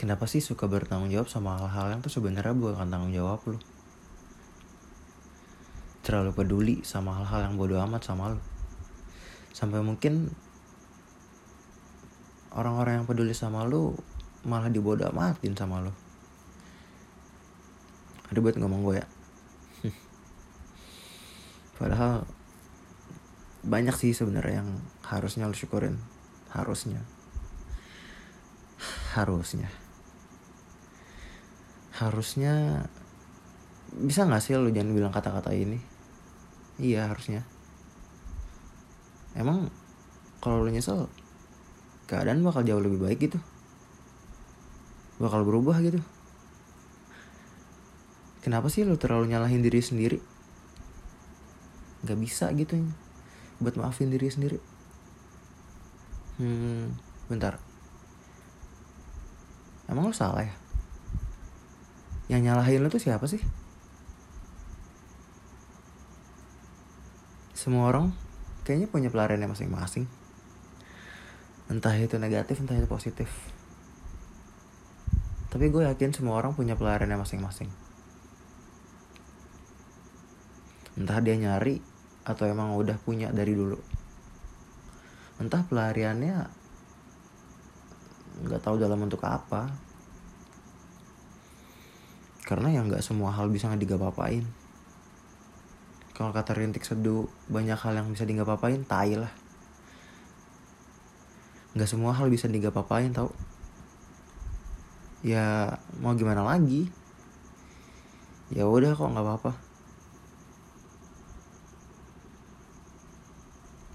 kenapa sih suka bertanggung jawab sama hal-hal yang tuh sebenarnya bukan tanggung jawab lu? Terlalu peduli sama hal-hal yang bodoh amat sama lu. Sampai mungkin orang-orang yang peduli sama lu malah dibodoh amatin sama lu. Ada buat ngomong gue ya. Padahal banyak sih sebenarnya yang harusnya lu syukurin. Harusnya. Harusnya harusnya bisa nggak sih lu jangan bilang kata-kata ini? Iya harusnya. Emang kalau lu nyesel keadaan bakal jauh lebih baik gitu. Bakal berubah gitu. Kenapa sih lu terlalu nyalahin diri sendiri? Nggak bisa gitu. Buat maafin diri sendiri. Hmm bentar. Emang lu salah ya yang nyalahin lu tuh siapa sih? Semua orang kayaknya punya pelariannya masing-masing. Entah itu negatif entah itu positif. Tapi gue yakin semua orang punya pelariannya masing-masing. Entah dia nyari atau emang udah punya dari dulu. Entah pelariannya nggak tahu dalam bentuk apa karena yang nggak semua hal bisa digapapain. Kalau kata rintik seduh banyak hal yang bisa digapapain tai lah. Nggak semua hal bisa digapapain tau. Ya mau gimana lagi? Ya udah kok nggak apa-apa